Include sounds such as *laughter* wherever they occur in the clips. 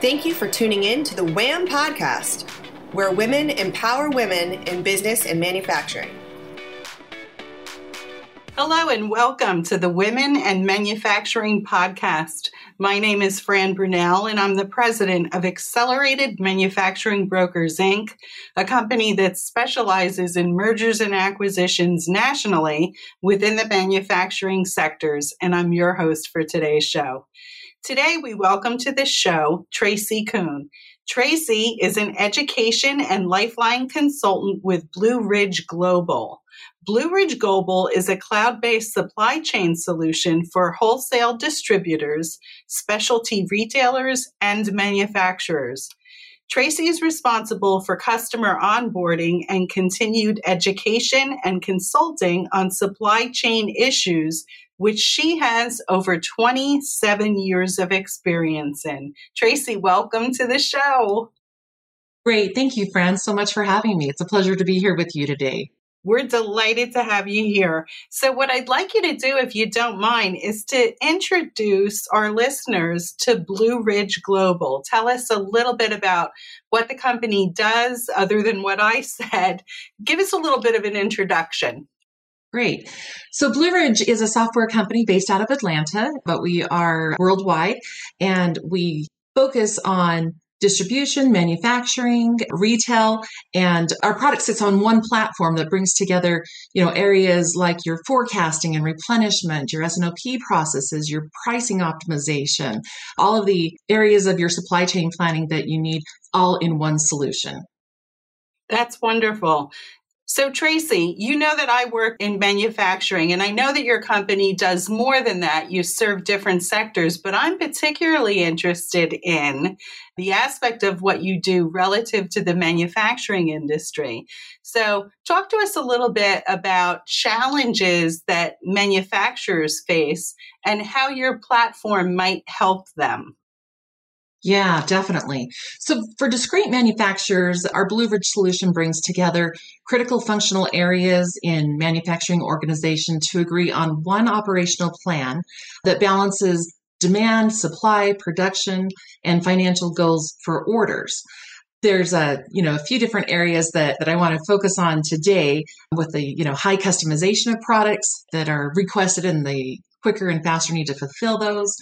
Thank you for tuning in to the WHAM podcast, where women empower women in business and manufacturing. Hello, and welcome to the Women and Manufacturing Podcast. My name is Fran Brunel, and I'm the president of Accelerated Manufacturing Brokers, Inc., a company that specializes in mergers and acquisitions nationally within the manufacturing sectors. And I'm your host for today's show. Today, we welcome to the show Tracy Kuhn. Tracy is an education and lifeline consultant with Blue Ridge Global. Blue Ridge Global is a cloud based supply chain solution for wholesale distributors, specialty retailers, and manufacturers. Tracy is responsible for customer onboarding and continued education and consulting on supply chain issues, which she has over 27 years of experience in. Tracy, welcome to the show. Great. Thank you, Fran, so much for having me. It's a pleasure to be here with you today. We're delighted to have you here. So, what I'd like you to do, if you don't mind, is to introduce our listeners to Blue Ridge Global. Tell us a little bit about what the company does, other than what I *laughs* said. Give us a little bit of an introduction. Great. So Blue Ridge is a software company based out of Atlanta, but we are worldwide and we focus on distribution, manufacturing, retail, and our product sits on one platform that brings together, you know, areas like your forecasting and replenishment, your S&OP processes, your pricing optimization, all of the areas of your supply chain planning that you need all in one solution. That's wonderful. So, Tracy, you know that I work in manufacturing, and I know that your company does more than that. You serve different sectors, but I'm particularly interested in the aspect of what you do relative to the manufacturing industry. So, talk to us a little bit about challenges that manufacturers face and how your platform might help them. Yeah, definitely. So for discrete manufacturers, our Blue Ridge solution brings together critical functional areas in manufacturing organization to agree on one operational plan that balances demand, supply, production, and financial goals for orders. There's a, you know, a few different areas that, that I want to focus on today with the, you know, high customization of products that are requested and the quicker and faster need to fulfill those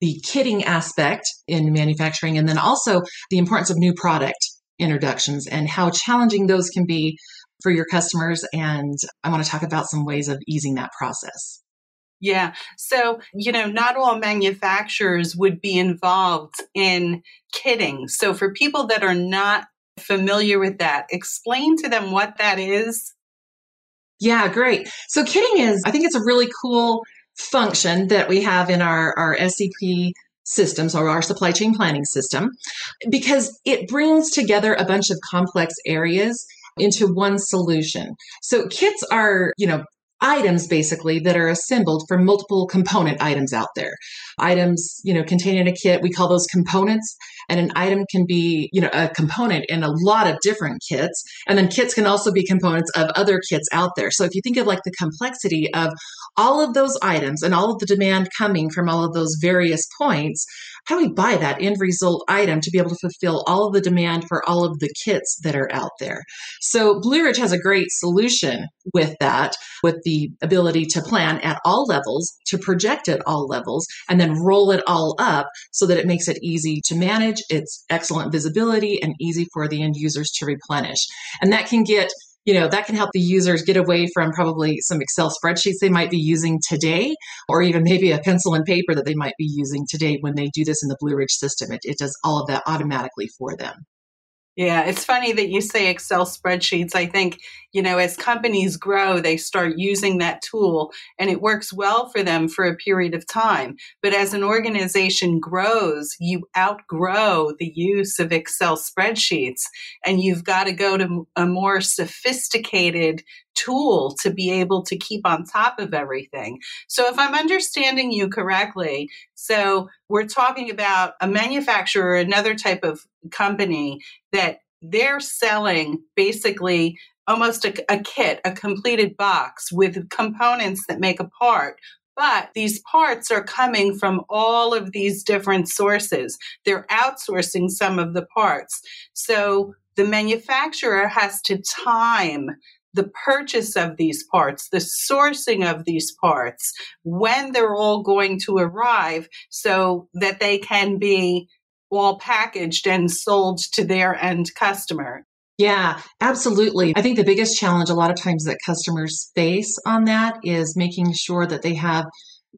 the kitting aspect in manufacturing, and then also the importance of new product introductions and how challenging those can be for your customers. And I want to talk about some ways of easing that process. Yeah. So, you know, not all manufacturers would be involved in kitting. So, for people that are not familiar with that, explain to them what that is. Yeah, great. So, kitting is, I think it's a really cool function that we have in our, our SCP systems or our supply chain planning system because it brings together a bunch of complex areas into one solution. So kits are, you know, items basically that are assembled from multiple component items out there. Items, you know, containing a kit, we call those components. And an item can be, you know, a component in a lot of different kits. And then kits can also be components of other kits out there. So if you think of like the complexity of all of those items and all of the demand coming from all of those various points, how do we buy that end result item to be able to fulfill all of the demand for all of the kits that are out there? So Blue Ridge has a great solution with that, with the ability to plan at all levels, to project at all levels, and then roll it all up so that it makes it easy to manage. It's excellent visibility and easy for the end users to replenish. And that can get you know that can help the users get away from probably some excel spreadsheets they might be using today or even maybe a pencil and paper that they might be using today when they do this in the blue ridge system. It, it does all of that automatically for them yeah, it's funny that you say Excel spreadsheets. I think, you know, as companies grow, they start using that tool and it works well for them for a period of time. But as an organization grows, you outgrow the use of Excel spreadsheets and you've got to go to a more sophisticated tool to be able to keep on top of everything. So if I'm understanding you correctly, so we're talking about a manufacturer, another type of company that they're selling basically almost a, a, kit, a completed box with components that make a part. But these parts are coming from all of these different sources. They're outsourcing some of the parts. So the manufacturer has to time the purchase of these parts, the sourcing of these parts, when they're all going to arrive so that they can be all packaged and sold to their end customer. Yeah, absolutely. I think the biggest challenge a lot of times that customers face on that is making sure that they have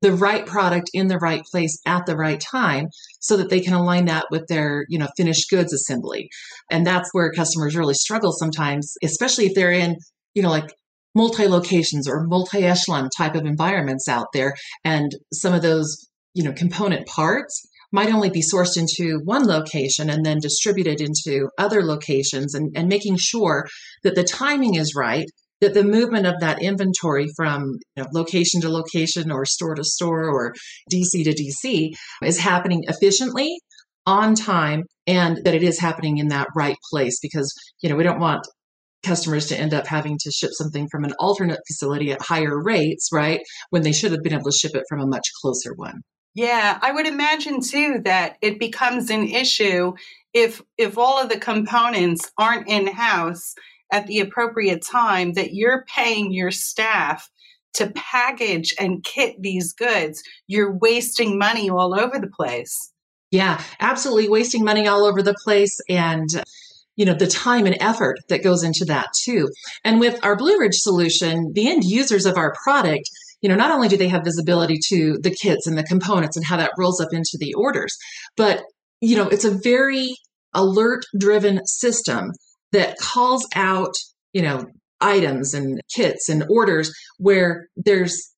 the right product in the right place at the right time so that they can align that with their you know finished goods assembly and that's where customers really struggle sometimes especially if they're in you know, like multi locations or multi echelon type of environments out there. And some of those, you know, component parts might only be sourced into one location and then distributed into other locations and, and making sure that the timing is right that the movement of that inventory from you know, location to location or store to store or DC to DC is happening efficiently on time and that it is happening in that right place because you know we don't want customers to end up having to ship something from an alternate facility at higher rates, right? When they should have been able to ship it from a much closer one. Yeah, I would imagine too that it becomes an issue if if all of the components aren't in house at the appropriate time that you're paying your staff to package and kit these goods, you're wasting money all over the place. Yeah, absolutely wasting money all over the place and you know the time and effort that goes into that too. And with our blue ridge solution the end users of our product you know not only do they have visibility to the kits and the components and how that rolls up into the orders but you know it's a very alert driven system that calls out you know items and kits and orders where there's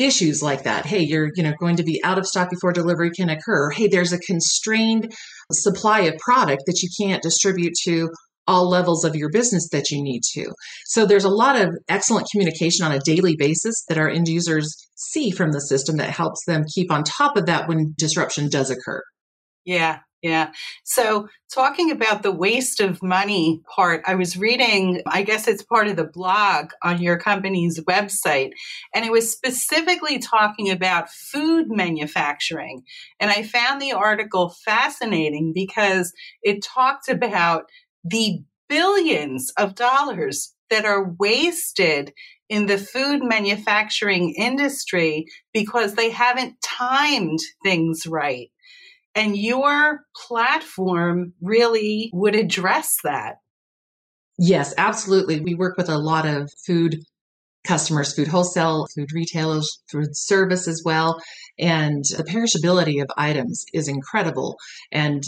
issues like that. Hey you're you know going to be out of stock before delivery can occur. Hey there's a constrained supply of product that you can't distribute to all levels of your business that you need to. So there's a lot of excellent communication on a daily basis that our end users see from the system that helps them keep on top of that when disruption does occur. Yeah yeah. So, talking about the waste of money part, I was reading, I guess it's part of the blog on your company's website, and it was specifically talking about food manufacturing. And I found the article fascinating because it talked about the billions of dollars that are wasted in the food manufacturing industry because they haven't timed things right. And your platform really would address that. Yes, absolutely. We work with a lot of food customers, food wholesale, food retailers, food service as well. And the perishability of items is incredible. And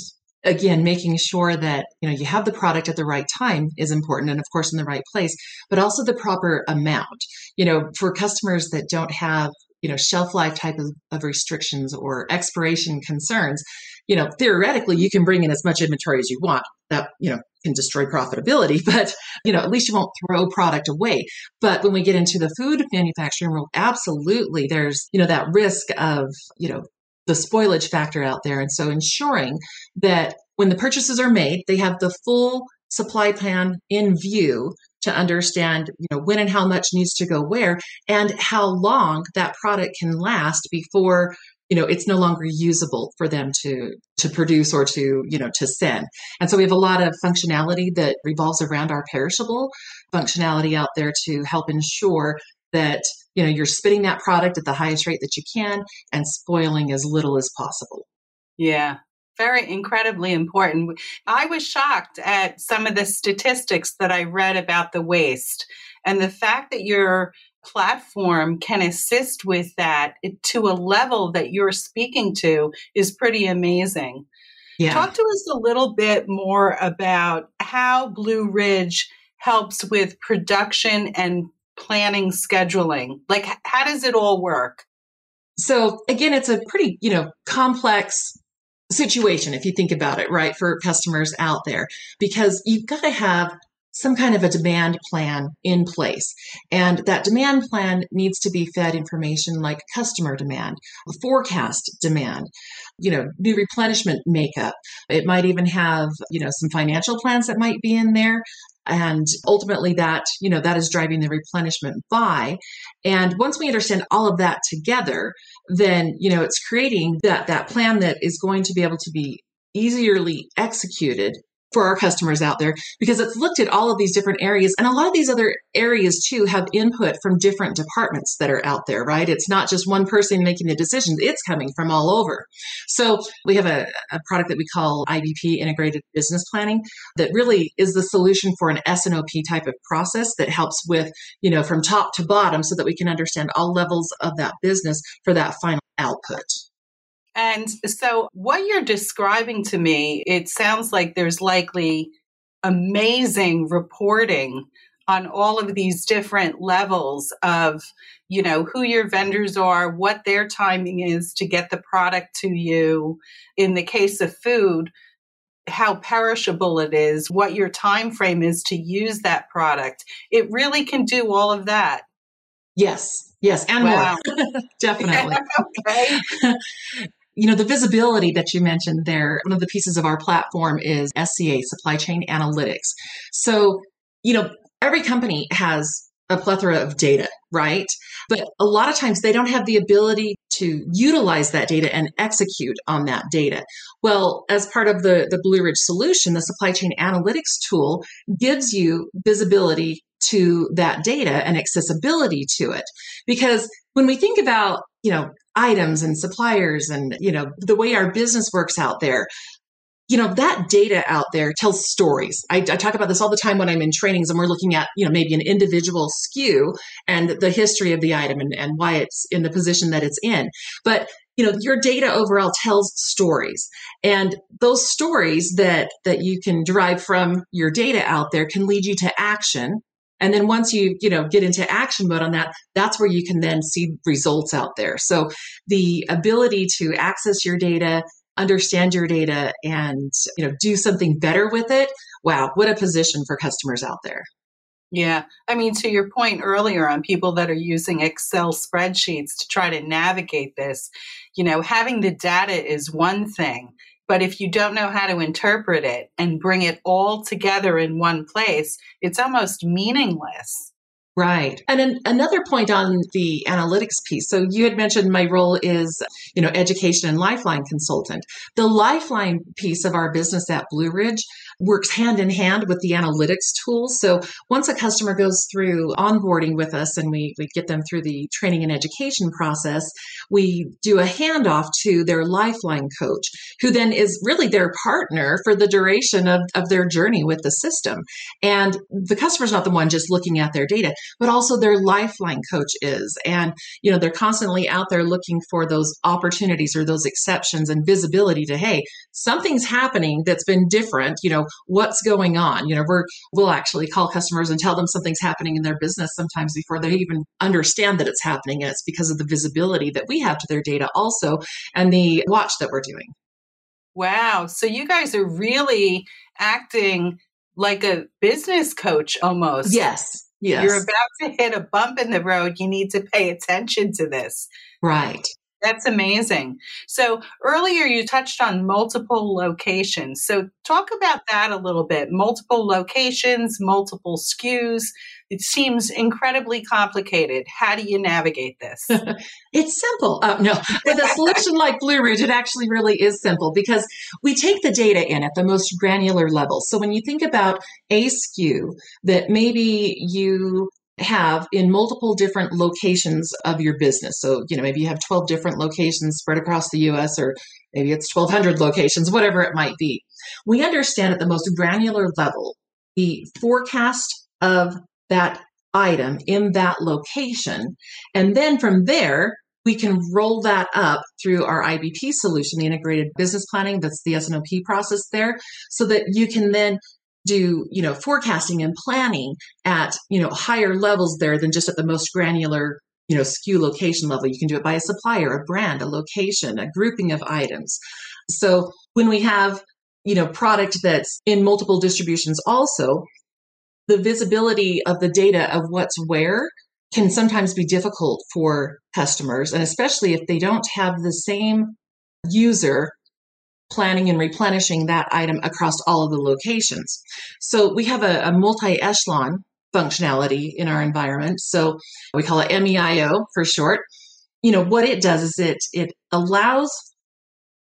again, making sure that, you know, you have the product at the right time is important. And of course, in the right place, but also the proper amount, you know, for customers that don't have you know shelf life type of, of restrictions or expiration concerns you know theoretically you can bring in as much inventory as you want that you know can destroy profitability *laughs* but you know at least you won't throw product away. But when we get into the food manufacturing world absolutely there's you know that risk of you know the spoilage factor out there. And so ensuring that when the purchases are made they have the full supply plan in view to understand you know when and how much needs to go where and how long that product can last before you know it's no longer usable for them to to produce or to you know to send. And so we have a lot of functionality that revolves around our perishable functionality out there to help ensure that you know you're spitting that product at the highest rate that you can and spoiling as little as possible. Yeah very incredibly important. I was shocked at some of the statistics that I read about the waste and the fact that your platform can assist with that to a level that you're speaking to is pretty amazing. Yeah. Talk to us a little bit more about how Blue Ridge helps with production and planning scheduling. Like how does it all work? So again, it's a pretty, you know, complex situation if you think about it, right, for customers out there, because you've got to have some kind of a demand plan in place. And that demand plan needs to be fed information like customer demand, forecast demand, you know, new replenishment makeup. It might even have, you know, some financial plans that might be in there. And ultimately that you know that is driving the replenishment buy. And once we understand all of that together then you know it's creating that that plan that is going to be able to be easily executed for our customers out there because it's looked at all of these different areas. And a lot of these other areas too have input from different departments that are out there right? It's not just one person making the decisions it's coming from all over. So we have a, a product that we call ibp integrated business planning that really is the solution for an snop type of process that helps with you know from top to bottom so that we can understand all levels of that business for that final output and so, what you're describing to me, it sounds like there's likely amazing reporting on all of these different levels of, you know, who your vendors are, what their timing is to get the product to you. In the case of food, how perishable it is, what your time frame is to use that product. It really can do all of that. Yes, yes, and wow. more. *laughs* Definitely. *laughs* okay. *laughs* you know, the visibility that you mentioned there, one of the pieces of our platform is SCA, Supply Chain Analytics. So, you know, every company has a plethora of data, right? But a lot of times they don't have the ability to utilize that data and execute on that data. Well, as part of the, the Blue Ridge solution, the supply chain analytics tool gives you visibility to that data and accessibility to it. Because when we think about, you know, items and suppliers and, you know, the way our business works out there, you know that data out there tells stories. I, I, talk about this all the time when i'm in trainings and we're looking at you know maybe an individual SKU and the history of the item and, and why it's in the position that it's in. But you know your data overall tells stories. And those stories that that you can derive from your data out there can lead you to action and then once you, you know, get into action mode on that, that's where you can then see results out there. So the ability to access your data, understand your data and, you know, do something better with it. Wow, what a position for customers out there. Yeah. I mean, to your point earlier on people that are using Excel spreadsheets to try to navigate this, you know, having the data is one thing. But if you don't know how to interpret it and bring it all together in one place, it's almost meaningless. Right. And an, another point on the analytics piece. So you had mentioned my role is, you know, education and lifeline consultant. The lifeline piece of our business at Blue Ridge works hand in hand with the analytics tools. So once a customer goes through onboarding with us and we, we get them through the training and education process, we do a handoff to their lifeline coach, who then is really their partner for the duration of, of their journey with the system. And the customer's not the one just looking at their data but also their lifeline coach is. And, you know, they're constantly out there looking for those opportunities or those exceptions and visibility to, hey, something's happening that's been different. You know, what's going on? You know, we're, we'll actually call customers and tell them something's happening in their business sometimes before they even understand that it's happening. And it's because of the visibility that we have to their data also and the watch that we're doing. Wow. So you guys are really acting like a business coach almost. Yes. Yes. You're about to hit a bump in the road. You need to pay attention to this. Right. That's amazing. So earlier you touched on multiple locations. So talk about that a little bit. Multiple locations, multiple SKUs. It seems incredibly complicated. How do you navigate this? *laughs* it's simple. Uh, no, with a solution like Blue Ridge, it actually really is simple because we take the data in at the most granular level. So when you think about a SKU that maybe you have in multiple different locations of your business. So, you know, maybe you have 12 different locations spread across the US, or maybe it's 1,200 locations, whatever it might be. We understand at the most granular level the forecast of that item in that location. And then from there, we can roll that up through our IBP solution, the integrated business planning, that's the SNOP process there, so that you can then do you know forecasting and planning at you know higher levels there than just at the most granular you know SKU location level you can do it by a supplier a brand a location a grouping of items so when we have you know product that's in multiple distributions also the visibility of the data of what's where can sometimes be difficult for customers and especially if they don't have the same user planning and replenishing that item across all of the locations. So we have a, a multi echelon functionality in our environment. So we call it MEIO for short. You know, what it does is it it allows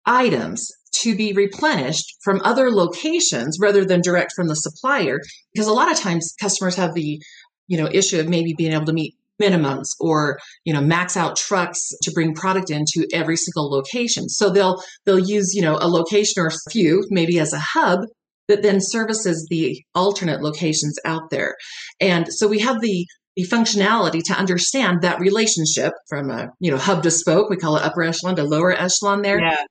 items to be replenished from other locations rather than direct from the supplier because a lot of times customers have the you know issue of maybe being able to meet minimums or you know max out trucks to bring product into every single location. So they'll they'll use you know a location or a few maybe as a hub that then services the alternate locations out there. And so we have the the functionality to understand that relationship from a you know hub to spoke. We call it upper echelon to lower echelon there. Yeah.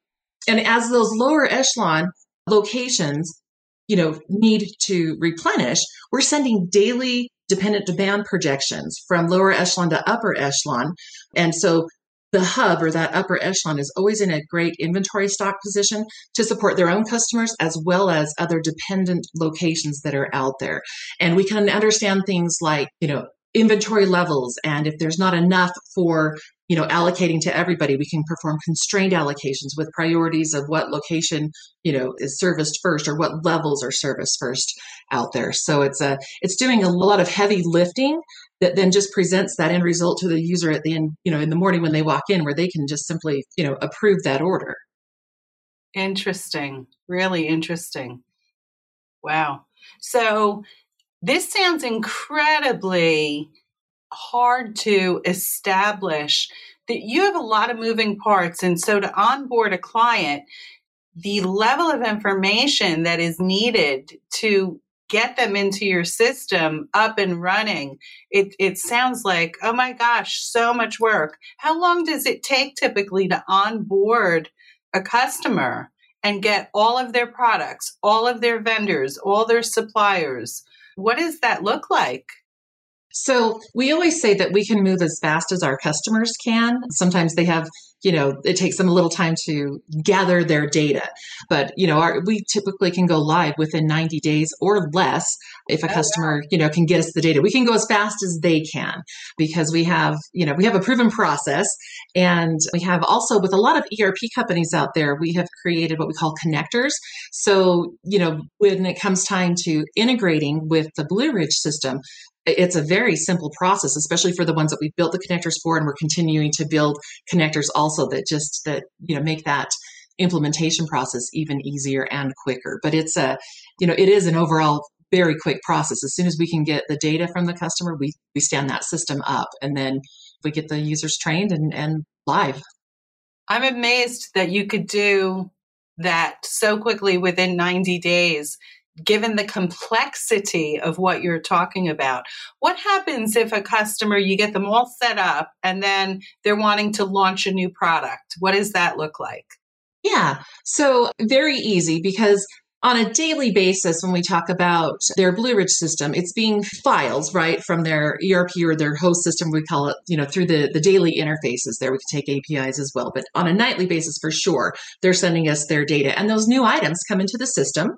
And as those lower echelon locations you know need to replenish we're sending daily dependent demand projections from lower echelon to upper echelon. And so the hub or that upper echelon is always in a great inventory stock position to support their own customers as well as other dependent locations that are out there. And we can understand things like, you know, inventory levels and if there's not enough for you know allocating to everybody we can perform constrained allocations with priorities of what location you know is serviced first or what levels are serviced first out there. So it's a it's doing a lot of heavy lifting that then just presents that end result to the user at the end you know in the morning when they walk in where they can just simply you know approve that order. Interesting. Really interesting. Wow. So this sounds incredibly hard to establish that you have a lot of moving parts. And so to onboard a client, the level of information that is needed to get them into your system up and running, it, it sounds like, oh my gosh, so much work. How long does it take typically to onboard a customer and get all of their products, all of their vendors, all their suppliers? What does that look like? So we always say that we can move as fast as our customers can. Sometimes they have, you know, it takes them a little time to gather their data, but you know, our, we typically can go live within 90 days or less if a oh, customer, you know, can get us the data. We can go as fast as they can because we have, you know, we have a proven process and we have also with a lot of ERP companies out there, we have created what we call connectors. So, you know, when it comes time to integrating with the Blue Ridge system, it's a very simple process especially for the ones that we've built the connectors for and we're continuing to build connectors also that just that you know make that implementation process even easier and quicker. But it's a you know it is an overall very quick process. As soon as we can get the data from the customer we we stand that system up and then we get the users trained and, and live. I'm amazed that you could do that so quickly within 90 days given the complexity of what you're talking about. What happens if a customer, you get them all set up and then they're wanting to launch a new product? What does that look like? Yeah, so very easy because on a daily basis when we talk about their Blue Ridge system, it's being files, right, from their ERP or their host system, we call it, you know, through the, the daily interfaces there. We can take APIs as well, but on a nightly basis for sure, they're sending us their data. And those new items come into the system.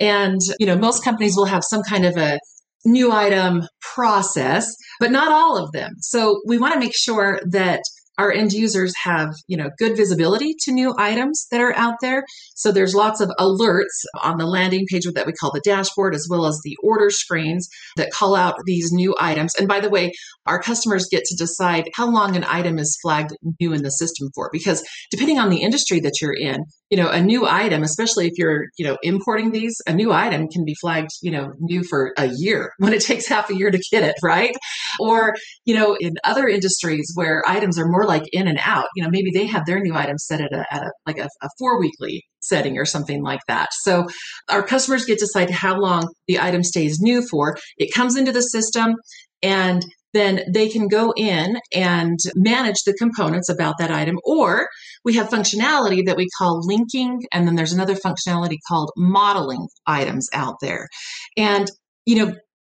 And, you know, most companies will have some kind of a new item process, but not all of them. So we want to make sure that our end users have you know good visibility to new items that are out there. So there's lots of alerts on the landing page that we call the dashboard as well as the order screens that call out these new items. And by the way our customers get to decide how long an item is flagged new in the system for because depending on the industry that you're in you know a new item especially if you're you know importing these a new item can be flagged you know new for a year *laughs* when it takes half a year to get it right? Or you know in other industries where items are more like in and out you know maybe they have their new items set at a, at a like a, a four weekly setting or something like that so our customers get to decide how long the item stays new for it comes into the system and then they can go in and manage the components about that item. Or we have functionality that we call linking, and then there's another functionality called modeling items out there. And, you know,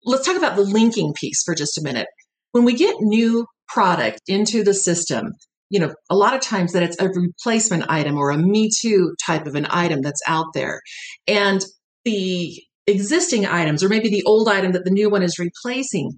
let's talk about the linking piece for just a minute. When we get new product into the system, you know, a lot of times that it's a replacement item or a me too type of an item that's out there. And the existing items, or maybe the old item that the new one is replacing,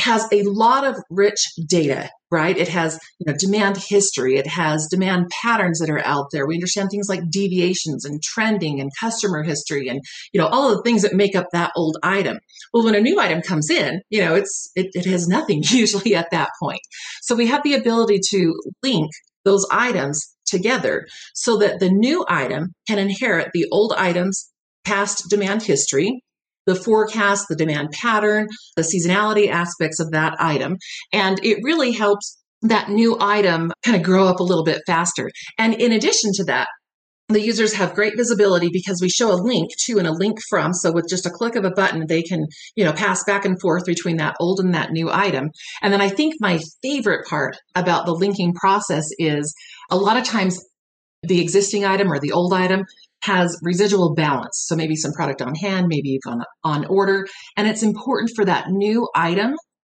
has a lot of rich data right? It has you know, demand history. It has demand patterns that are out there. We understand things like deviations and trending and customer history and, you know, all of the things that make up that old item. Well, when a new item comes in, you know, it's, it, it has nothing *laughs* usually at that point. So we have the ability to link those items together so that the new item can inherit the old item's past demand history the forecast, the demand pattern, the seasonality aspects of that item. And it really helps that new item kind of grow up a little bit faster. And in addition to that, the users have great visibility because we show a link to and a link from. So with just a click of a button, they can, you know, pass back and forth between that old and that new item. And then I think my favorite part about the linking process is a lot of times the existing item or the old item has residual balance. So maybe some product on hand, maybe on, on order. And it's important for that new item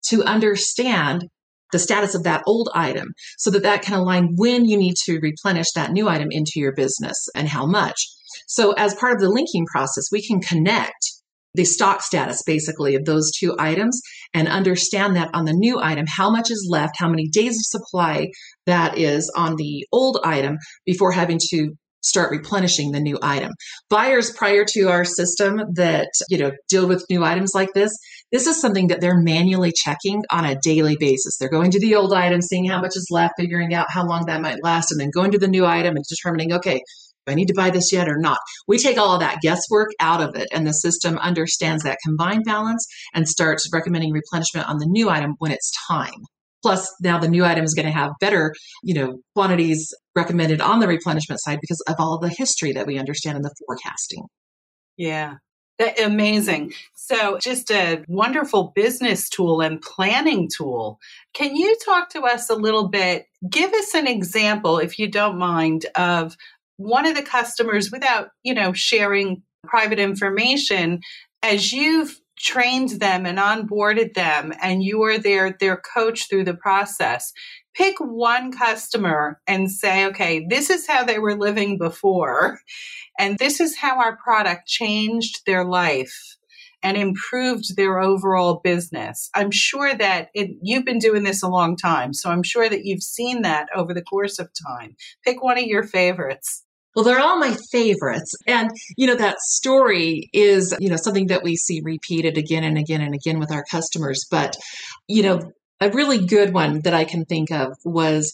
to understand the status of that old item so that that can align when you need to replenish that new item into your business and how much. So as part of the linking process, we can connect the stock status basically of those two items and understand that on the new item, how much is left, how many days of supply that is on the old item before having to start replenishing the new item. Buyers prior to our system that, you know, deal with new items like this, this is something that they're manually checking on a daily basis. They're going to the old item, seeing how much is left, figuring out how long that might last, and then going to the new item and determining, okay, do I need to buy this yet or not? We take all of that guesswork out of it, and the system understands that combined balance and starts recommending replenishment on the new item when it's time. Plus, now the new item is going to have better, you know, quantities recommended on the replenishment side because of all the history that we understand in the forecasting. Yeah. Amazing. So, just a wonderful business tool and planning tool. Can you talk to us a little bit? Give us an example, if you don't mind, of one of the customers without, you know, sharing private information as you've trained them and onboarded them and you are their their coach through the process pick one customer and say okay this is how they were living before and this is how our product changed their life and improved their overall business i'm sure that it, you've been doing this a long time so i'm sure that you've seen that over the course of time pick one of your favorites well, they're all my favorites. And, you know, that story is, you know, something that we see repeated again and again and again with our customers. But, you know, a really good one that I can think of was,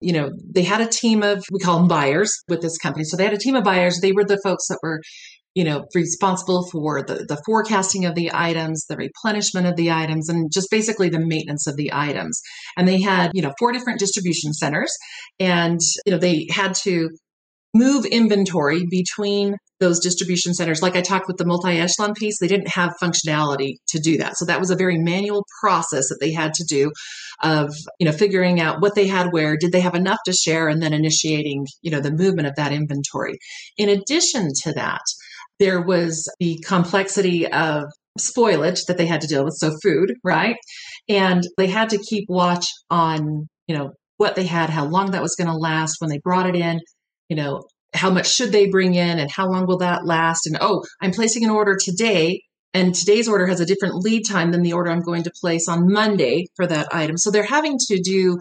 you know, they had a team of, we call them buyers with this company. So they had a team of buyers. They were the folks that were, you know, responsible for the, the forecasting of the items, the replenishment of the items, and just basically the maintenance of the items. And they had, you know, four different distribution centers. And, you know, they had to move inventory between those distribution centers. Like I talked with the multi echelon piece, they didn't have functionality to do that. So that was a very manual process that they had to do of, you know, figuring out what they had where, did they have enough to share, and then initiating, you know, the movement of that inventory. In addition to that, there was the complexity of spoilage that they had to deal with. So food, right? And they had to keep watch on, you know, what they had, how long that was going to last when they brought it in, you know, how much should they bring in and how long will that last? And oh, I'm placing an order today and today's order has a different lead time than the order I'm going to place on Monday for that item. So they're having to do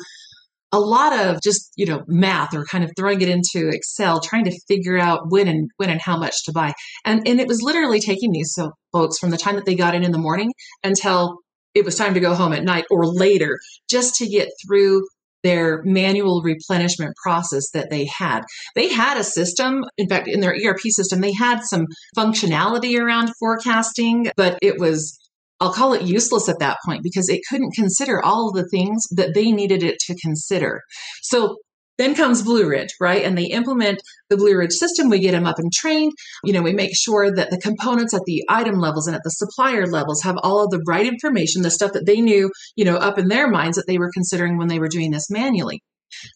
a lot of just, you know, math or kind of throwing it into Excel, trying to figure out when and when and how much to buy. And and it was literally taking these so folks from the time that they got in in the morning until it was time to go home at night or later just to get through their manual replenishment process that they had. They had a system, in fact, in their ERP system, they had some functionality around forecasting, but it was I'll call it useless at that point because it couldn't consider all of the things that they needed it to consider. So then comes Blue Ridge, right? And they implement the Blue Ridge system. We get them up and trained. You know, we make sure that the components at the item levels and at the supplier levels have all of the right information, the stuff that they knew, you know, up in their minds that they were considering when they were doing this manually.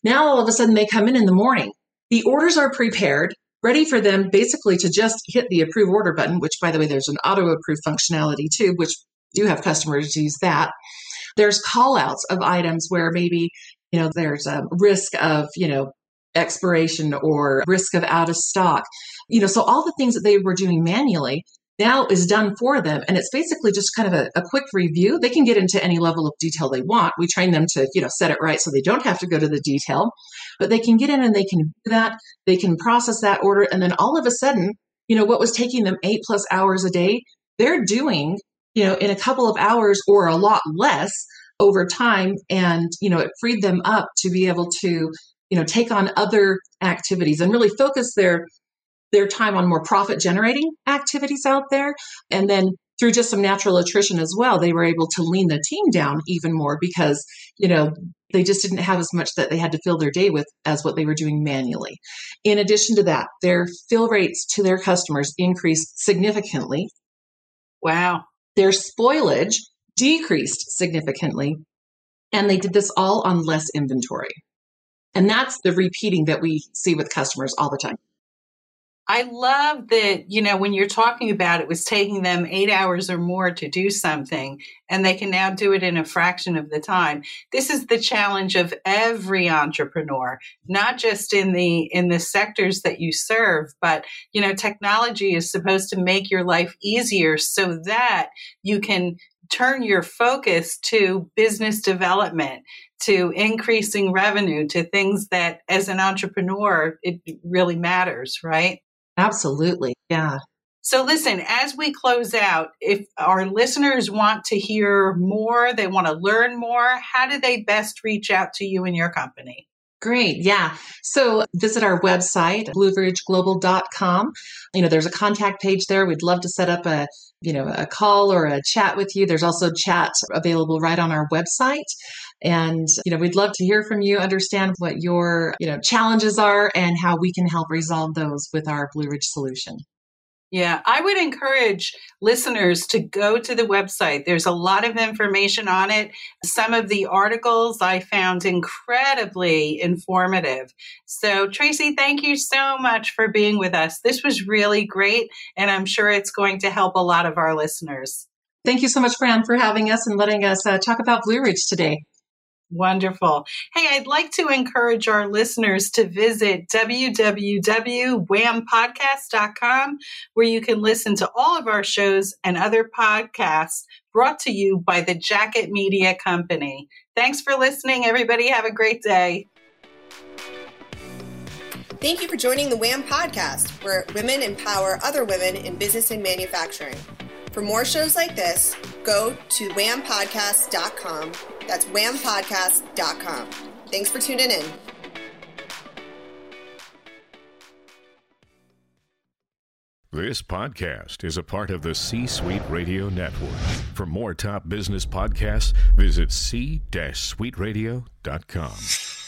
Now, all of a sudden, they come in in the morning. The orders are prepared, ready for them basically to just hit the approve order button, which, by the way, there's an auto approve functionality too, which do have customers use that. There's call outs of items where maybe you know, there's a risk of, you know, expiration or risk of out of stock. You know, so all the things that they were doing manually, now is done for them. And it's basically just kind of a, a, quick review. They can get into any level of detail they want. We train them to, you know, set it right so they don't have to go to the detail, but they can get in and they can do that. They can process that order. And then all of a sudden, you know, what was taking them eight plus hours a day, they're doing, you know, in a couple of hours or a lot less over time. And, you know, it freed them up to be able to, you know, take on other activities and really focus their their time on more profit generating activities out there. And then through just some natural attrition as well, they were able to lean the team down even more because, you know, they just didn't have as much that they had to fill their day with as what they were doing manually. In addition to that, their fill rates to their customers increased significantly. Wow. Their spoilage decreased significantly. And they did this all on less inventory. And that's the repeating that we see with customers all the time. I love that, you know, when you're talking about it was taking them eight hours or more to do something, and they can now do it in a fraction of the time. This is the challenge of every entrepreneur, not just in the in the sectors that you serve, but you know, technology is supposed to make your life easier so that you can turn your focus to business development, to increasing revenue, to things that as an entrepreneur, it really matters, right? Absolutely. Yeah. So, listen, as we close out, if our listeners want to hear more, they want to learn more, how do they best reach out to you and your company? Great. Yeah. So visit our website, blueridgeglobal.com. You know, there's a contact page there. We'd love to set up a, you know, a call or a chat with you. There's also chat available right on our website. And, you know, we'd love to hear from you, understand what your, you know, challenges are and how we can help resolve those with our Blue Ridge solution. Yeah, I would encourage listeners to go to the website. There's a lot of information on it. Some of the articles I found incredibly informative. So, Tracy, thank you so much for being with us. This was really great, and I'm sure it's going to help a lot of our listeners. Thank you so much, Fran, for having us and letting us uh, talk about Blue Ridge today. Wonderful. Hey, I'd like to encourage our listeners to visit www.whampodcast.com, where you can listen to all of our shows and other podcasts brought to you by the Jacket Media Company. Thanks for listening, everybody. Have a great day. Thank you for joining the WHAM podcast, where women empower other women in business and manufacturing. For more shows like this, go to whampodcast.com. That's whampodcast.com. Thanks for tuning in. This podcast is a part of the C Suite Radio Network. For more top business podcasts, visit c-suiteradio.com.